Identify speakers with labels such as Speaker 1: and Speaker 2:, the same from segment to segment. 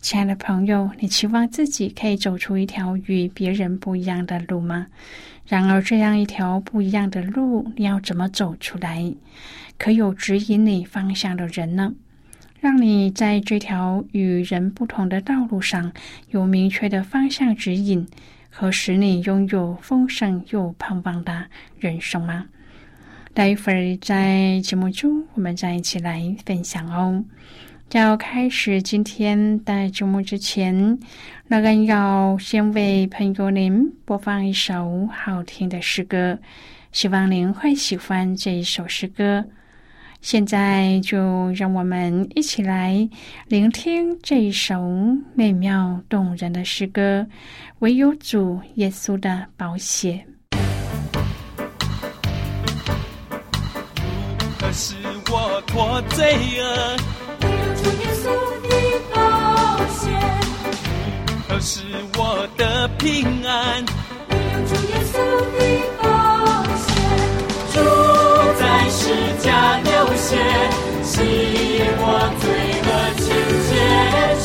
Speaker 1: 亲爱的朋友，你期望自己可以走出一条与别人不一样的路吗？然而，这样一条不一样的路，你要怎么走出来？可有指引你方向的人呢？让你在这条与人不同的道路上有明确的方向指引，和使你拥有丰盛又盼望的人生吗？待一会儿在节目中，我们再一起来分享哦。要开始今天的节目之前，那个要先为朋友您播放一首好听的诗歌，希望您会喜欢这一首诗歌。现在就让我们一起来聆听这一首美妙动人的诗歌《唯有主耶稣的宝血》。
Speaker 2: 可是我脱罪了。是我的平安。
Speaker 3: 唯有主耶稣的宝血，
Speaker 4: 主在世家流血，洗我罪恶清洁，使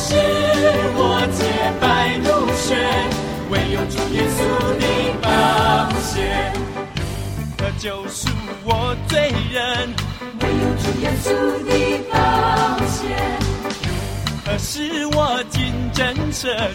Speaker 4: 我洁白如雪。唯有主耶稣的宝血，
Speaker 2: 可救赎我罪人。
Speaker 3: 唯有主耶稣的宝血。
Speaker 2: 可是我今真神，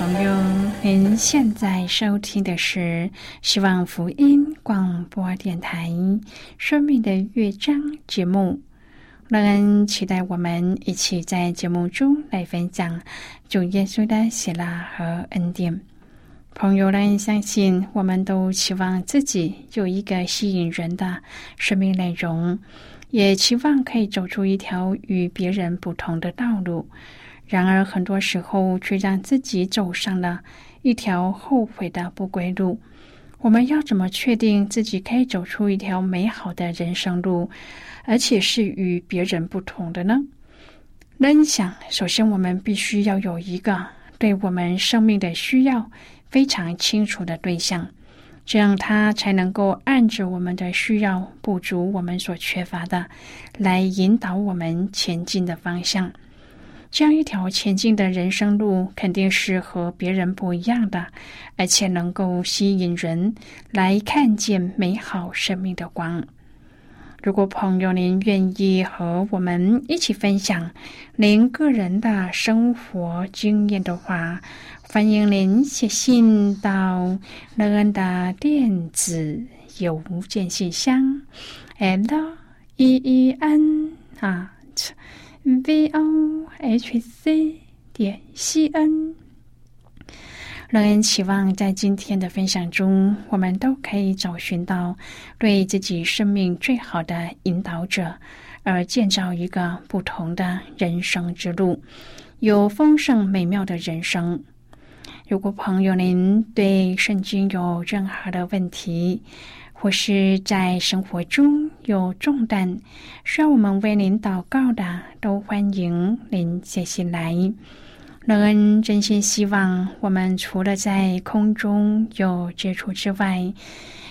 Speaker 1: 朋友，您现在收听的是希望福音广播电台《生命的乐章》节目。让人期待我们一起在节目中来分享主耶稣的喜乐和恩典。朋友们，相信我们都期望自己有一个吸引人的生命内容，也期望可以走出一条与别人不同的道路。然而，很多时候却让自己走上了一条后悔的不归路。我们要怎么确定自己可以走出一条美好的人生路，而且是与别人不同的呢？人想，首先我们必须要有一个对我们生命的需要。非常清楚的对象，这样他才能够按着我们的需要、不足、我们所缺乏的，来引导我们前进的方向。这样一条前进的人生路，肯定是和别人不一样的，而且能够吸引人来看见美好生命的光。如果朋友您愿意和我们一起分享您个人的生活经验的话，欢迎您写信到乐恩的电子邮件信箱，l e e n at v o h c 点 c n。乐恩期望在今天的分享中，我们都可以找寻到对自己生命最好的引导者，而建造一个不同的人生之路，有丰盛美妙的人生。如果朋友您对圣经有任何的问题，或是在生活中有重担需要我们为您祷告的，都欢迎您写信来。乐恩真心希望，我们除了在空中有接触之外，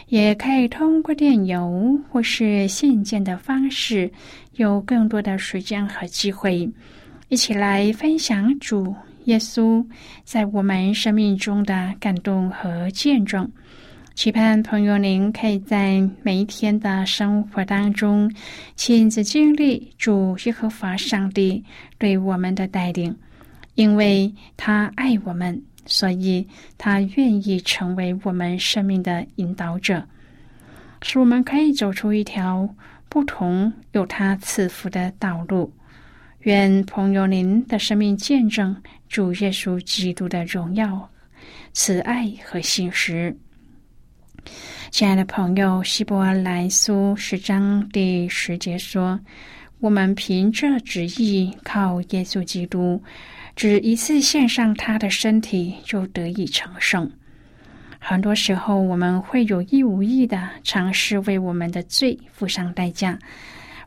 Speaker 1: 也可以通过电邮或是信件的方式，有更多的时间和机会，一起来分享主耶稣在我们生命中的感动和见证。期盼朋友您可以在每一天的生活当中，亲自经历主耶和华上帝对我们的带领。因为他爱我们，所以他愿意成为我们生命的引导者，使我们可以走出一条不同、有他赐福的道路。愿朋友您的生命见证主耶稣基督的荣耀、慈爱和信实。亲爱的朋友，希伯来书十章第十节说：“我们凭着旨意，靠耶稣基督。”只一次献上他的身体，就得以成圣。很多时候，我们会有意无意的尝试为我们的罪付上代价。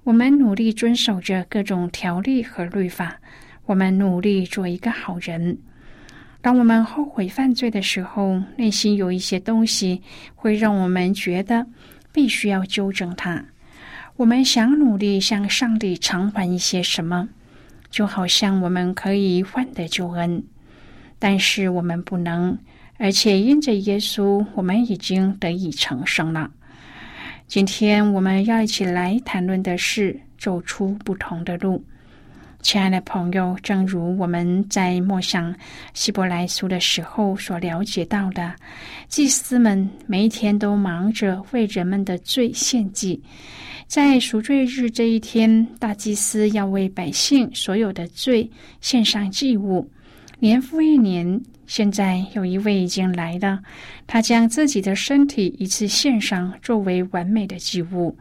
Speaker 1: 我们努力遵守着各种条例和律法，我们努力做一个好人。当我们后悔犯罪的时候，内心有一些东西会让我们觉得必须要纠正它。我们想努力向上帝偿还一些什么。就好像我们可以换得救恩，但是我们不能，而且因着耶稣，我们已经得以成圣了。今天我们要一起来谈论的是走出不同的路。亲爱的朋友，正如我们在默想希伯来书的时候所了解到的，祭司们每一天都忙着为人们的罪献祭。在赎罪日这一天，大祭司要为百姓所有的罪献上祭物，年复一年。现在有一位已经来了，他将自己的身体一次献上，作为完美的祭物。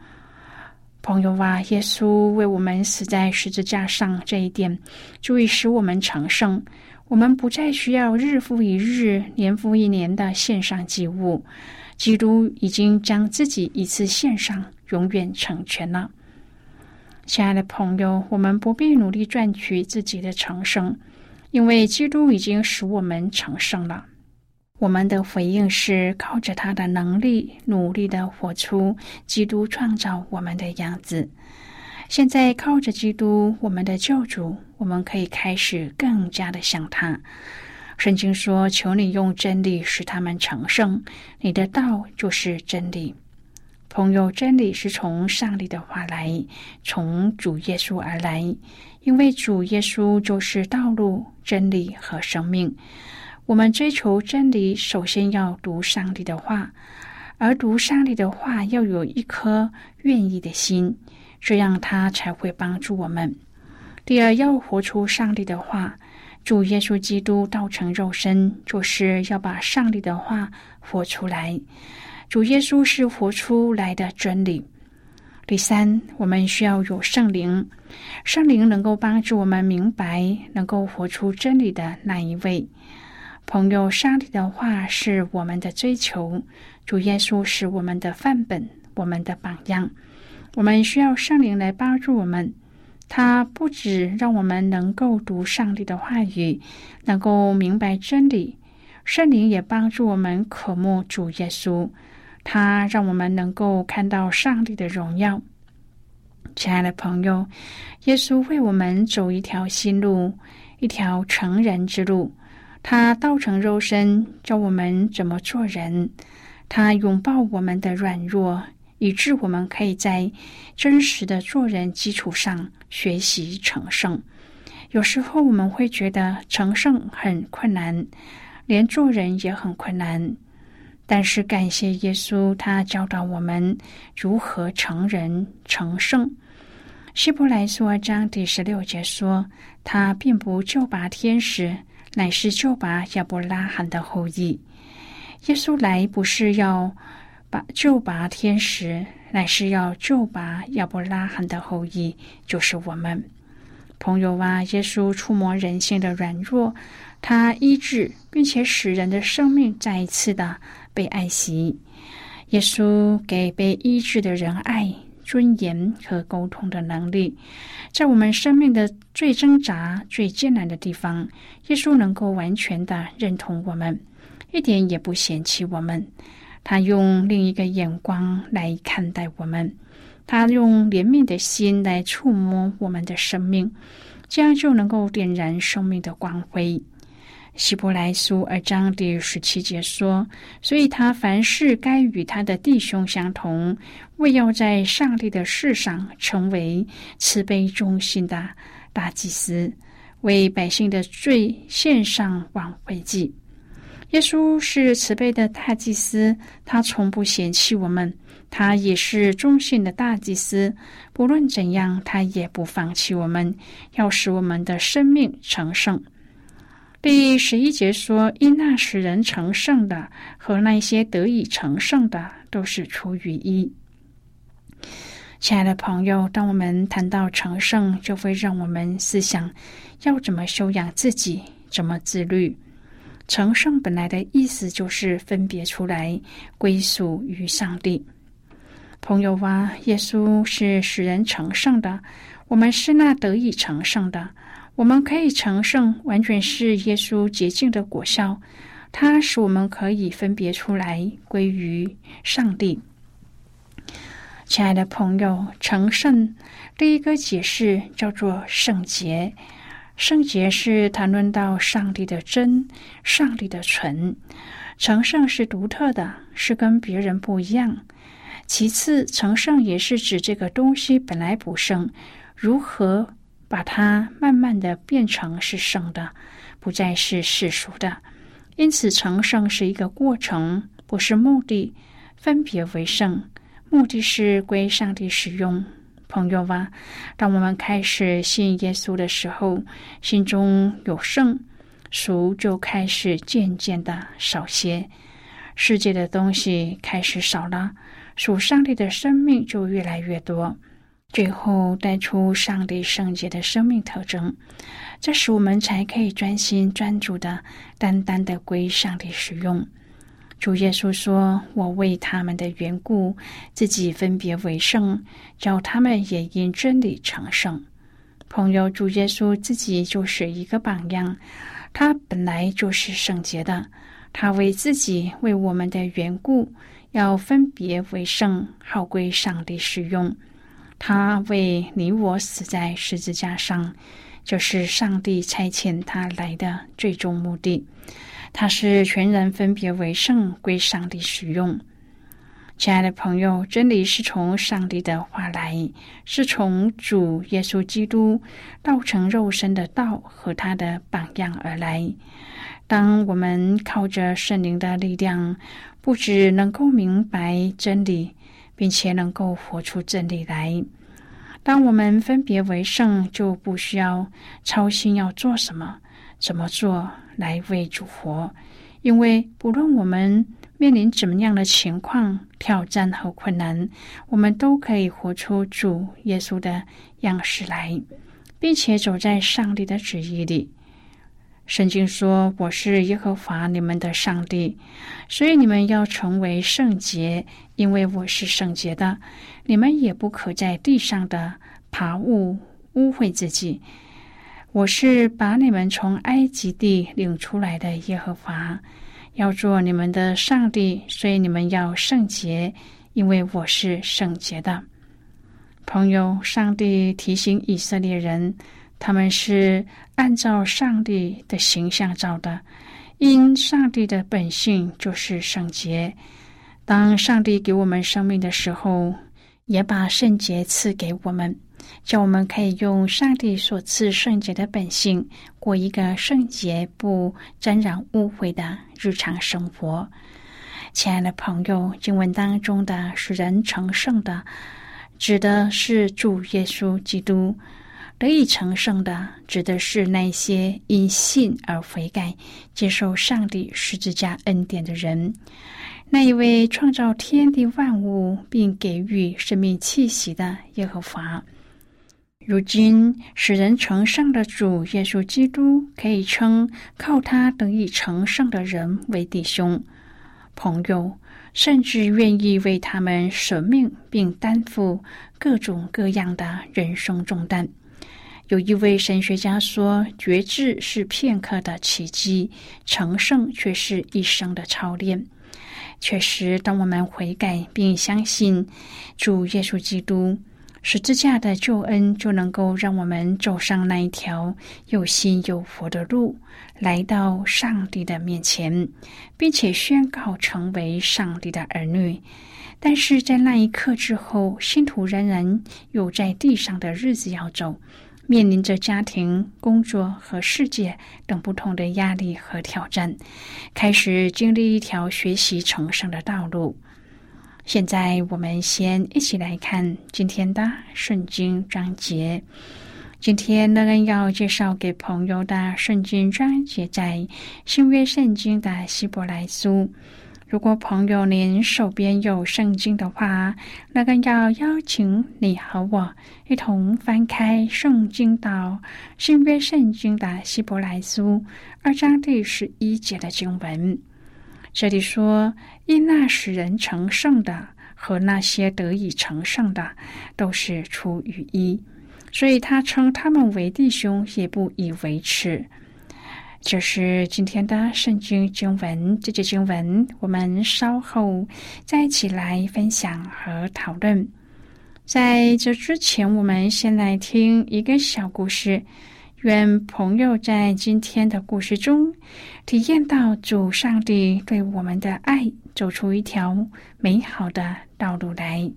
Speaker 1: 朋友啊，耶稣为我们死在十字架上这一点，足以使我们成圣。我们不再需要日复一日、年复一年的献上祭物。基督已经将自己一次献上，永远成全了。亲爱的朋友，我们不必努力赚取自己的成圣，因为基督已经使我们成圣了。我们的回应是靠着他的能力，努力的活出基督创造我们的样子。现在靠着基督，我们的救主，我们可以开始更加的像他。圣经说：“求你用真理使他们成圣，你的道就是真理。”朋友，真理是从上帝的话来，从主耶稣而来，因为主耶稣就是道路、真理和生命。我们追求真理，首先要读上帝的话，而读上帝的话要有一颗愿意的心，这样他才会帮助我们。第二，要活出上帝的话。主耶稣基督道成肉身，就是要把上帝的话活出来。主耶稣是活出来的真理。第三，我们需要有圣灵，圣灵能够帮助我们明白，能够活出真理的那一位。朋友，上帝的话是我们的追求，主耶稣是我们的范本，我们的榜样。我们需要圣灵来帮助我们。他不止让我们能够读上帝的话语，能够明白真理，圣灵也帮助我们渴慕主耶稣。他让我们能够看到上帝的荣耀。亲爱的朋友，耶稣为我们走一条新路，一条成人之路。他道成肉身，教我们怎么做人。他拥抱我们的软弱。以致我们可以在真实的做人基础上学习成圣。有时候我们会觉得成圣很困难，连做人也很困难。但是感谢耶稣，他教导我们如何成人成圣。希伯来书二章第十六节说：“他并不就把天使乃是救拔亚伯拉罕的后裔。耶稣来不是要把救拔天使，乃是要救拔亚伯拉罕的后裔，就是我们。朋友啊，耶稣触摸人性的软弱，他医治并且使人的生命再一次的被爱惜。耶稣给被医治的人爱、尊严和沟通的能力，在我们生命的最挣扎、最艰难的地方，耶稣能够完全的认同我们，一点也不嫌弃我们。他用另一个眼光来看待我们。他用怜悯的心来触摸我们的生命，这样就能够点燃生命的光辉。希伯来书二章第十七节说：“所以他凡事该与他的弟兄相同，为要在上帝的事上成为慈悲忠心的大祭司，为百姓的罪献上挽回祭。”耶稣是慈悲的大祭司，他从不嫌弃我们。他也是忠信的大祭司，不论怎样，他也不放弃我们，要使我们的生命成圣。第十一节说：“因那使人成圣的和那些得以成圣的，都是出于一。”亲爱的朋友，当我们谈到成圣，就会让我们思想要怎么修养自己，怎么自律。成圣本来的意思就是分别出来，归属于上帝。朋友啊，耶稣是使人成圣的，我们是那得以成圣的。我们可以成圣，完全是耶稣洁净的果效。它使我们可以分别出来，归于上帝。亲爱的朋友，成圣第一个解释叫做圣洁。圣洁是谈论到上帝的真，上帝的纯。成圣是独特的，是跟别人不一样。其次，成圣也是指这个东西本来不圣，如何把它慢慢的变成是圣的，不再是世俗的。因此，成圣是一个过程，不是目的。分别为圣，目的是归上帝使用。朋友啊，当我们开始信耶稣的时候，心中有圣，俗就开始渐渐的少些，世界的东西开始少了。属上帝的生命就越来越多，最后带出上帝圣洁的生命特征，这时我们才可以专心专注的、单单的归上帝使用。主耶稣说：“我为他们的缘故，自己分别为圣，叫他们也因真理成圣。”朋友，主耶稣自己就是一个榜样，他本来就是圣洁的，他为自己为我们的缘故。要分别为圣，好归上帝使用。他为你我死在十字架上，就是上帝差遣他来的最终目的。他是全然分别为圣，归上帝使用。亲爱的朋友，真理是从上帝的话来，是从主耶稣基督道成肉身的道和他的榜样而来。当我们靠着圣灵的力量。不只能够明白真理，并且能够活出真理来。当我们分别为圣，就不需要操心要做什么、怎么做来为主活，因为不论我们面临怎么样的情况、挑战和困难，我们都可以活出主耶稣的样式来，并且走在上帝的旨意里。圣经说：“我是耶和华你们的上帝，所以你们要成为圣洁，因为我是圣洁的。你们也不可在地上的爬物污秽自己。我是把你们从埃及地领出来的耶和华，要做你们的上帝，所以你们要圣洁，因为我是圣洁的。”朋友，上帝提醒以色列人。他们是按照上帝的形象造的，因上帝的本性就是圣洁。当上帝给我们生命的时候，也把圣洁赐给我们，叫我们可以用上帝所赐圣洁的本性，过一个圣洁不沾染污秽的日常生活。亲爱的朋友，经文当中的使人成圣的，指的是主耶稣基督。得以成圣的，指的是那些因信而悔改、接受上帝十字架恩典的人。那一位创造天地万物并给予生命气息的耶和华。如今，使人成圣的主耶稣基督，可以称靠他得以成圣的人为弟兄、朋友，甚至愿意为他们舍命，并担负各种各样的人生重担。有一位神学家说：“觉知是片刻的奇迹，成圣却是一生的操练。”确实，当我们悔改并相信主耶稣基督。十字架的救恩就能够让我们走上那一条有心有佛的路，来到上帝的面前，并且宣告成为上帝的儿女。但是在那一刻之后，信徒仍然有在地上的日子要走，面临着家庭、工作和世界等不同的压力和挑战，开始经历一条学习成圣的道路。现在我们先一起来看今天的圣经章节。今天乐恩要介绍给朋友的圣经章节在新约圣经的希伯来书。如果朋友您手边有圣经的话，乐恩要邀请你和我一同翻开圣经到新约圣经的希伯来书二章第十一节的经文。这里说，因那使人成圣的和那些得以成圣的，都是出于一，所以他称他们为弟兄，也不以为耻。这是今天的圣经经文，这节经文我们稍后再一起来分享和讨论。在这之前，我们先来听一个小故事。愿朋友在今天的故事中体验到主上帝对我们的爱，走出一条美好的道路来。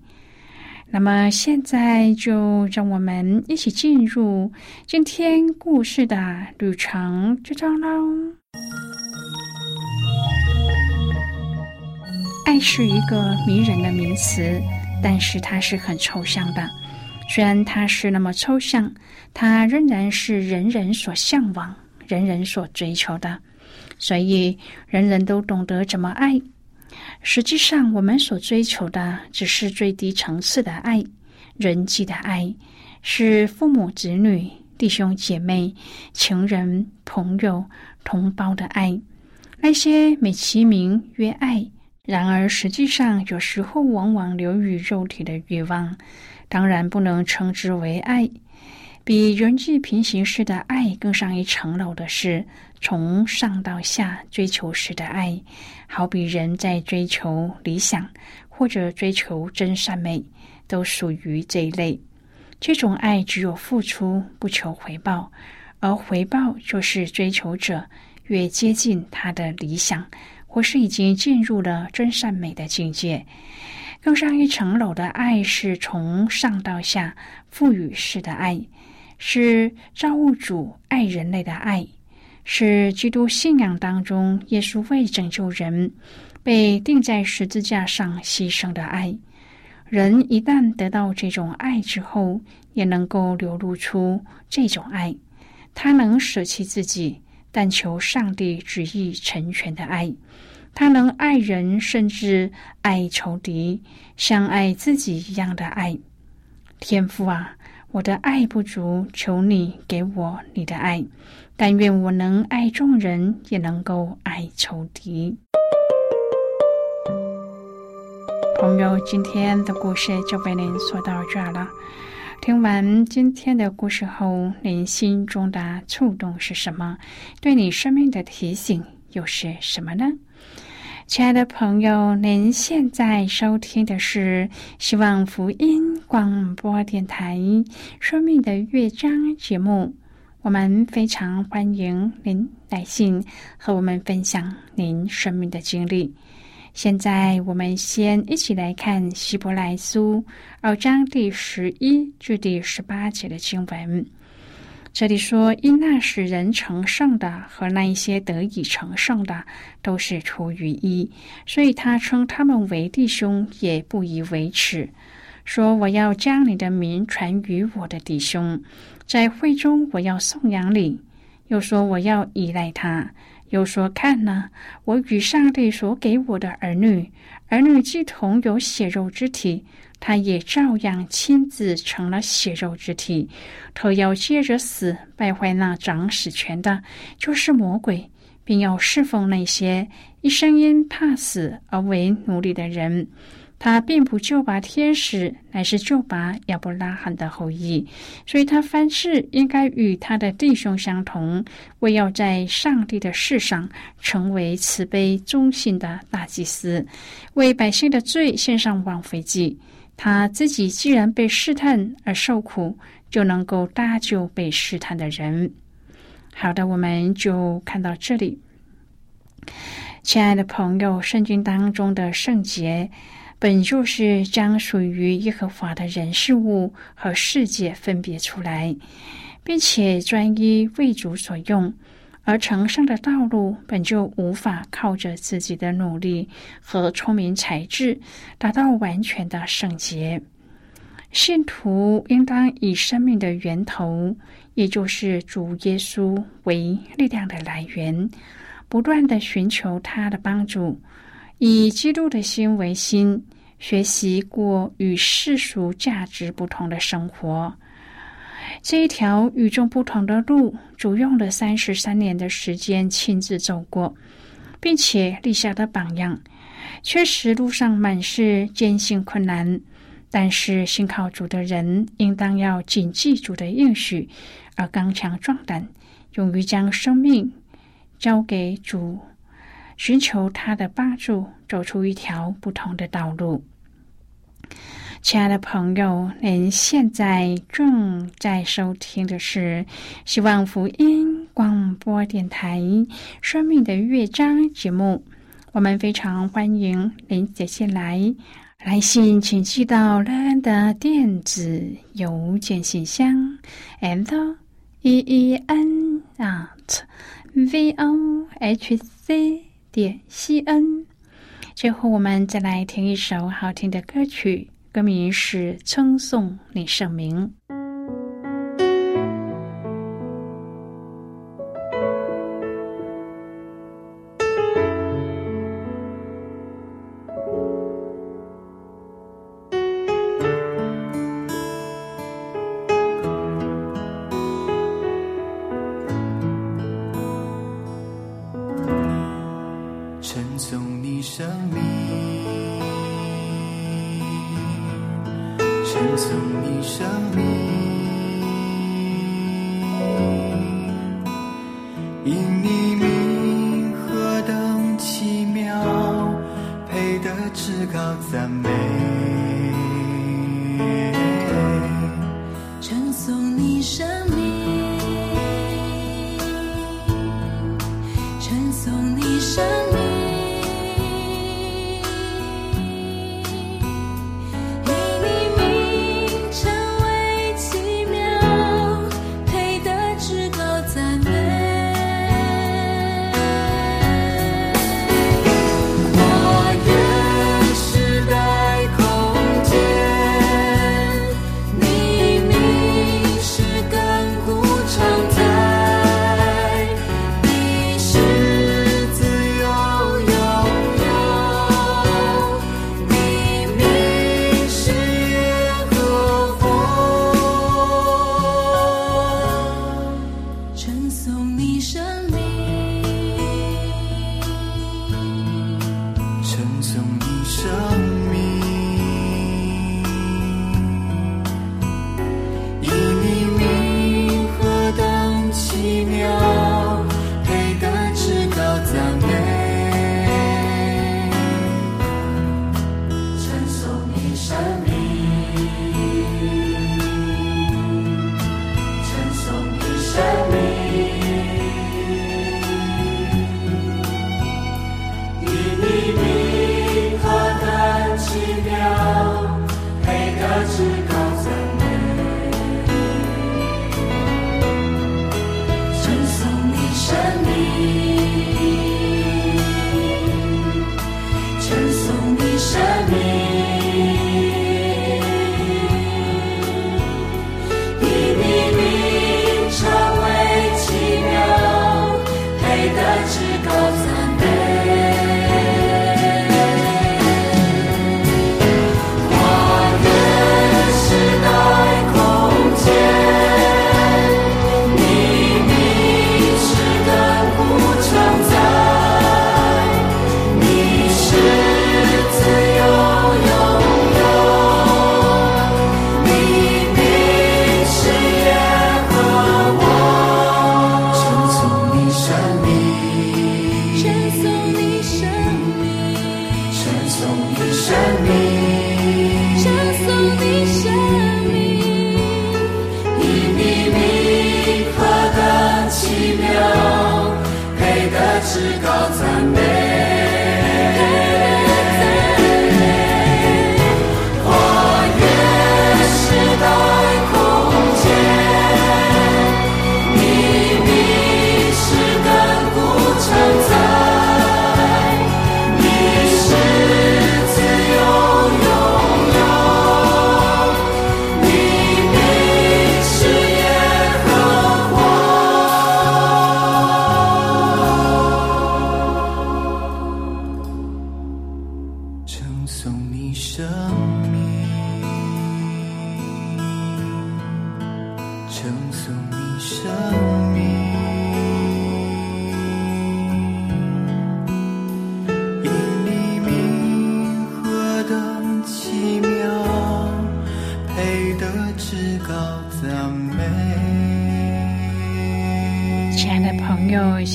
Speaker 1: 那么，现在就让我们一起进入今天故事的旅程之中喽。爱是一个迷人的名词，但是它是很抽象的。虽然它是那么抽象，它仍然是人人所向往、人人所追求的。所以，人人都懂得怎么爱。实际上，我们所追求的只是最低层次的爱，人际的爱，是父母子女、弟兄姐妹、情人、朋友、同胞的爱。那些美其名曰爱，然而实际上有时候往往流于肉体的欲望。当然不能称之为爱，比人际平行式的爱更上一层楼的是从上到下追求时的爱，好比人在追求理想或者追求真善美，都属于这一类。这种爱只有付出不求回报，而回报就是追求者越接近他的理想，或是已经进入了真善美的境界。更上一层楼的爱是从上到下赋予式的爱，是造物主爱人类的爱，是基督信仰当中耶稣为拯救人被钉在十字架上牺牲的爱。人一旦得到这种爱之后，也能够流露出这种爱，他能舍弃自己，但求上帝旨意成全的爱。他能爱人，甚至爱仇敌，像爱自己一样的爱。天父啊，我的爱不足，求你给我你的爱。但愿我能爱众人，也能够爱仇敌。朋友，今天的故事就为您说到这儿了。听完今天的故事后，您心中的触动是什么？对你生命的提醒又是什么呢？亲爱的朋友，您现在收听的是希望福音广播电台《生命的乐章》节目。我们非常欢迎您来信和我们分享您生命的经历。现在，我们先一起来看《希伯来书》二章第十一至第十八节的经文。这里说，因那使人成圣的和那一些得以成圣的，都是出于一，所以他称他们为弟兄，也不以为耻。说：“我要将你的名传于我的弟兄，在会中我要颂扬你。”又说：“我要依赖他。”又说：“看呢，我与上帝所给我的儿女，儿女既同有血肉之体，他也照样亲自成了血肉之体。他要接着死，败坏那掌死权的，就是魔鬼，并要侍奉那些一生因怕死而为奴隶的人。”他并不救拔天使，乃是救拔亚伯拉罕的后裔，所以他凡事应该与他的弟兄相同，为要在上帝的世上成为慈悲忠信的大祭司，为百姓的罪献上枉费祭。他自己既然被试探而受苦，就能够搭救被试探的人。好的，我们就看到这里，亲爱的朋友，圣经当中的圣洁。本就是将属于耶和华的人事物和世界分别出来，并且专一为主所用，而成圣的道路本就无法靠着自己的努力和聪明才智达到完全的圣洁。信徒应当以生命的源头，也就是主耶稣为力量的来源，不断的寻求他的帮助，以基督的心为心。学习过与世俗价值不同的生活，这一条与众不同的路，主用了三十三年的时间亲自走过，并且立下的榜样。确实，路上满是艰辛困难，但是信靠主的人，应当要谨记主的应许，而刚强壮胆，勇于将生命交给主，寻求他的帮助，走出一条不同的道路。亲爱的朋友，您现在正在收听的是希望福音广播电台《生命的乐章》节目。我们非常欢迎您写信来，来信请寄到乐安的电子邮件信箱：l e e n at v o h c 点 c n。最后，我们再来听一首好听的歌曲。歌名是《称颂你圣名》。
Speaker 4: 你名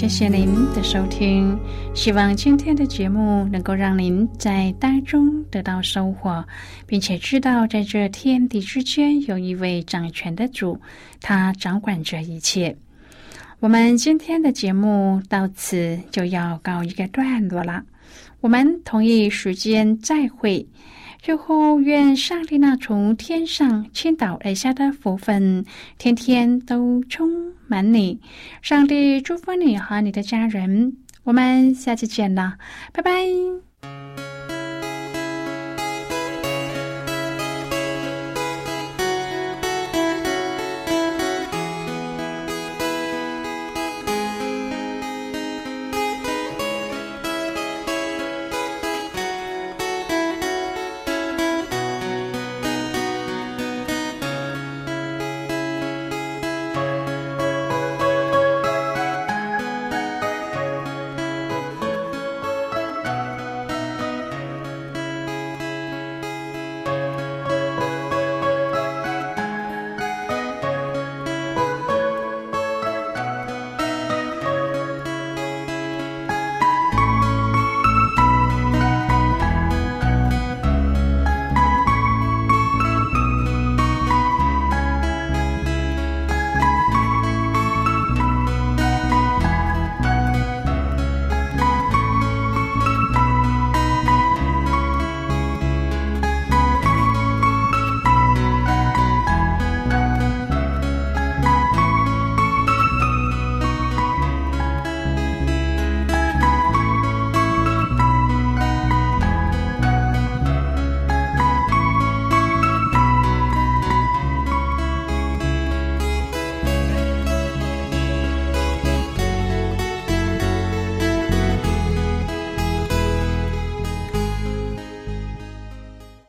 Speaker 1: 谢谢您的收听。希望今天的节目能够让您在当中得到收获，并且知道在这天地之间有一位掌权的主，他掌管着一切。我们今天的节目到此就要告一个段落了，我们同一时间再会。最后，愿上帝那从天上倾倒而下的福分，天天都充满你。上帝祝福你和你的家人。我们下期见了，拜拜。